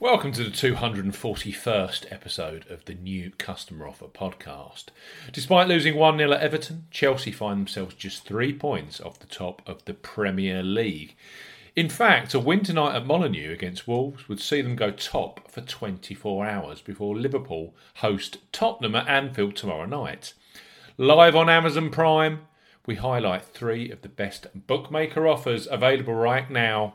Welcome to the 241st episode of the new Customer Offer podcast. Despite losing 1 0 at Everton, Chelsea find themselves just three points off the top of the Premier League. In fact, a win tonight at Molineux against Wolves would see them go top for 24 hours before Liverpool host Tottenham at Anfield tomorrow night. Live on Amazon Prime, we highlight three of the best bookmaker offers available right now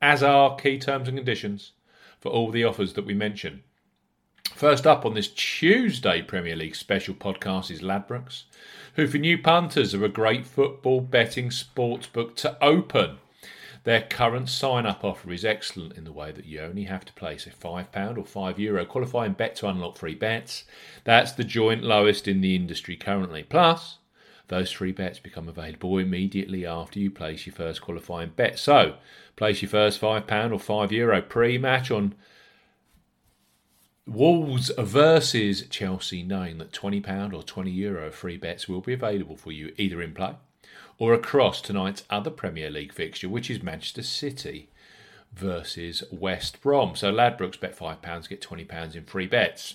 as are key terms and conditions for all the offers that we mention. First up on this Tuesday Premier League special podcast is Ladbrokes, who for new punters are a great football betting sports book to open. Their current sign up offer is excellent in the way that you only have to place a £5 or €5 Euro qualifying bet to unlock free bets. That's the joint lowest in the industry currently. Plus, those free bets become available immediately after you place your first qualifying bet. So, place your first £5 or €5 Euro pre match on Wolves versus Chelsea, knowing that £20 or €20 Euro free bets will be available for you either in play or across tonight's other Premier League fixture, which is Manchester City versus West Brom. So Ladbrokes bet £5, get £20 in free bets.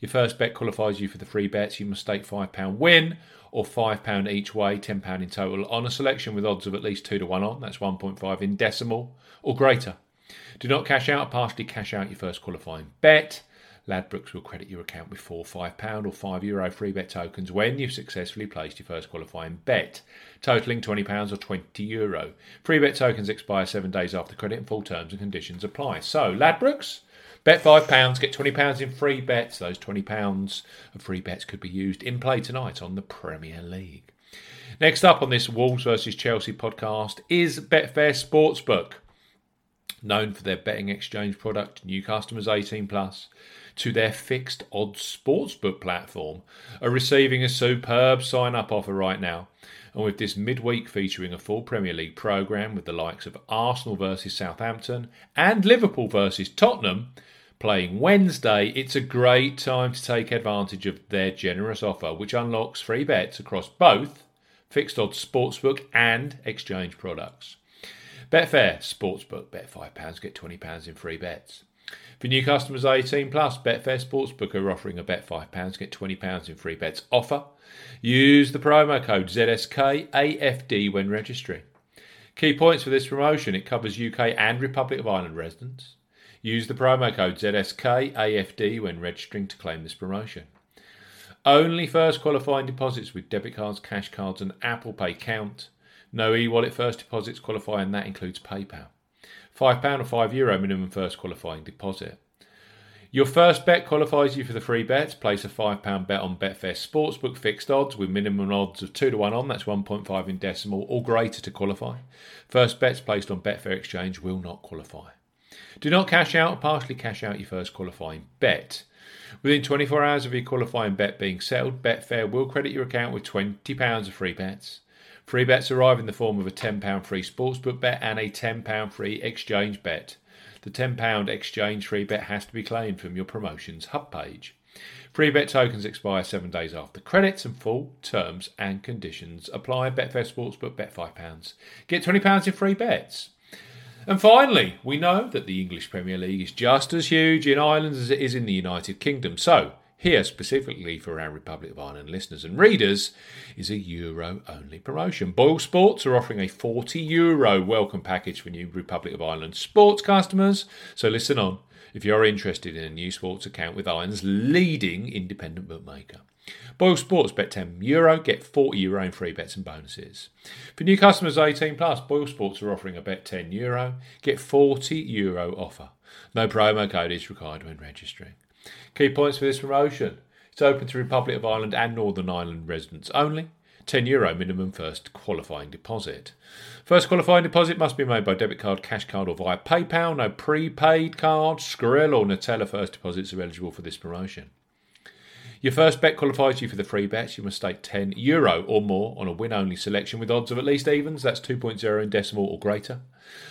Your first bet qualifies you for the free bets. You must stake £5 win or £5 each way, £10 in total, on a selection with odds of at least 2 to 1 on, that's 1.5 in decimal or greater. Do not cash out, partially cash out your first qualifying bet. Ladbrokes will credit your account with four £5 or €5 Euro free bet tokens when you've successfully placed your first qualifying bet, totaling £20 or €20. Euro. Free bet tokens expire seven days after credit and full terms and conditions apply. So, Ladbrokes, Bet £5, get £20 in free bets. Those £20 of free bets could be used in play tonight on the Premier League. Next up on this Wolves versus Chelsea podcast is Betfair Sportsbook. Known for their betting exchange product, new customers 18 plus, to their fixed odds sportsbook platform, are receiving a superb sign up offer right now. And with this midweek featuring a full Premier League programme with the likes of Arsenal versus Southampton and Liverpool versus Tottenham, playing Wednesday, it's a great time to take advantage of their generous offer, which unlocks free bets across both fixed odds sportsbook and exchange products. Betfair Sportsbook, bet £5, get £20 in free bets. For new customers 18 plus, Betfair Sportsbook are offering a bet £5, get £20 in free bets offer. Use the promo code ZSKAFD when registering. Key points for this promotion it covers UK and Republic of Ireland residents. Use the promo code ZSKAFD when registering to claim this promotion. Only first qualifying deposits with debit cards, cash cards, and Apple Pay count. No e wallet first deposits qualify, and that includes PayPal. £5 or €5 Euro minimum first qualifying deposit. Your first bet qualifies you for the free bets. Place a £5 bet on Betfair Sportsbook fixed odds with minimum odds of 2 to 1 on, that's 1.5 in decimal, or greater to qualify. First bets placed on Betfair Exchange will not qualify. Do not cash out or partially cash out your first qualifying bet. Within 24 hours of your qualifying bet being settled, Betfair will credit your account with £20 of free bets. Free bets arrive in the form of a £10 free sportsbook bet and a £10 free exchange bet. The £10 exchange free bet has to be claimed from your promotions hub page. Free bet tokens expire seven days after credits and full terms and conditions apply. Betfair Sportsbook, bet £5. Get £20 in free bets. And finally, we know that the English Premier League is just as huge in Ireland as it is in the United Kingdom. So, here specifically for our Republic of Ireland listeners and readers is a Euro only promotion. Boyle Sports are offering a 40 Euro welcome package for new Republic of Ireland sports customers. So, listen on. if you're interested in a new sports account with Ireland's leading independent bookmaker. Boyle Sports bet 10 euro, get 40 euro in free bets and bonuses. For new customers 18 plus, Boyle Sports are offering a bet 10 euro, get 40 euro offer. No promo code is required when registering. Key points for this promotion. It's open to Republic of Ireland and Northern Ireland residents only. €10 Euro minimum first qualifying deposit. First qualifying deposit must be made by debit card, cash card, or via PayPal. No prepaid cards, Skrill, or Neteller first deposits are eligible for this promotion. Your first bet qualifies you for the free bets. You must stake 10 euro or more on a win only selection with odds of at least evens. That's 2.0 in decimal or greater.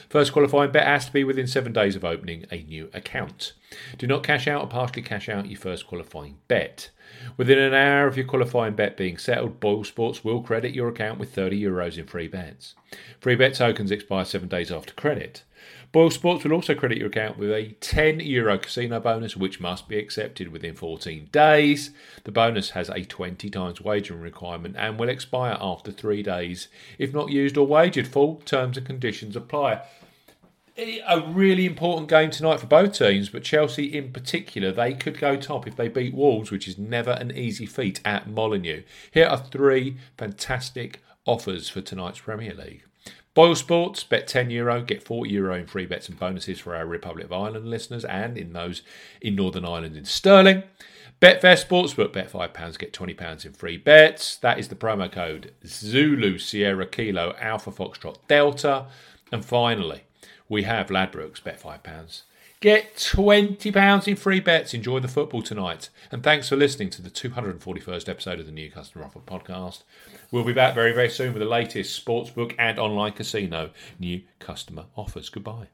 First qualifying bet has to be within seven days of opening a new account. Do not cash out or partially cash out your first qualifying bet. Within an hour of your qualifying bet being settled, Boyle Sports will credit your account with 30 euros in free bets. Free bet tokens expire seven days after credit. Boyle Sports will also credit your account with a 10 euro casino bonus, which must be accepted within 14 days. The bonus has a 20 times wagering requirement and will expire after three days if not used or wagered. Full terms and conditions apply. A really important game tonight for both teams, but Chelsea in particular, they could go top if they beat Wolves, which is never an easy feat at Molineux. Here are three fantastic offers for tonight's Premier League. Boyle Sports, bet 10 euro, get 40 euro in free bets and bonuses for our Republic of Ireland listeners and in those in Northern Ireland in sterling. Betfair Sportsbook, bet £5, get £20 in free bets. That is the promo code Zulu Sierra Kilo Alpha Foxtrot Delta. And finally, we have Ladbrokes, bet £5. Get £20 in free bets. Enjoy the football tonight. And thanks for listening to the 241st episode of the New Customer Offer podcast. We'll be back very, very soon with the latest sportsbook and online casino new customer offers. Goodbye.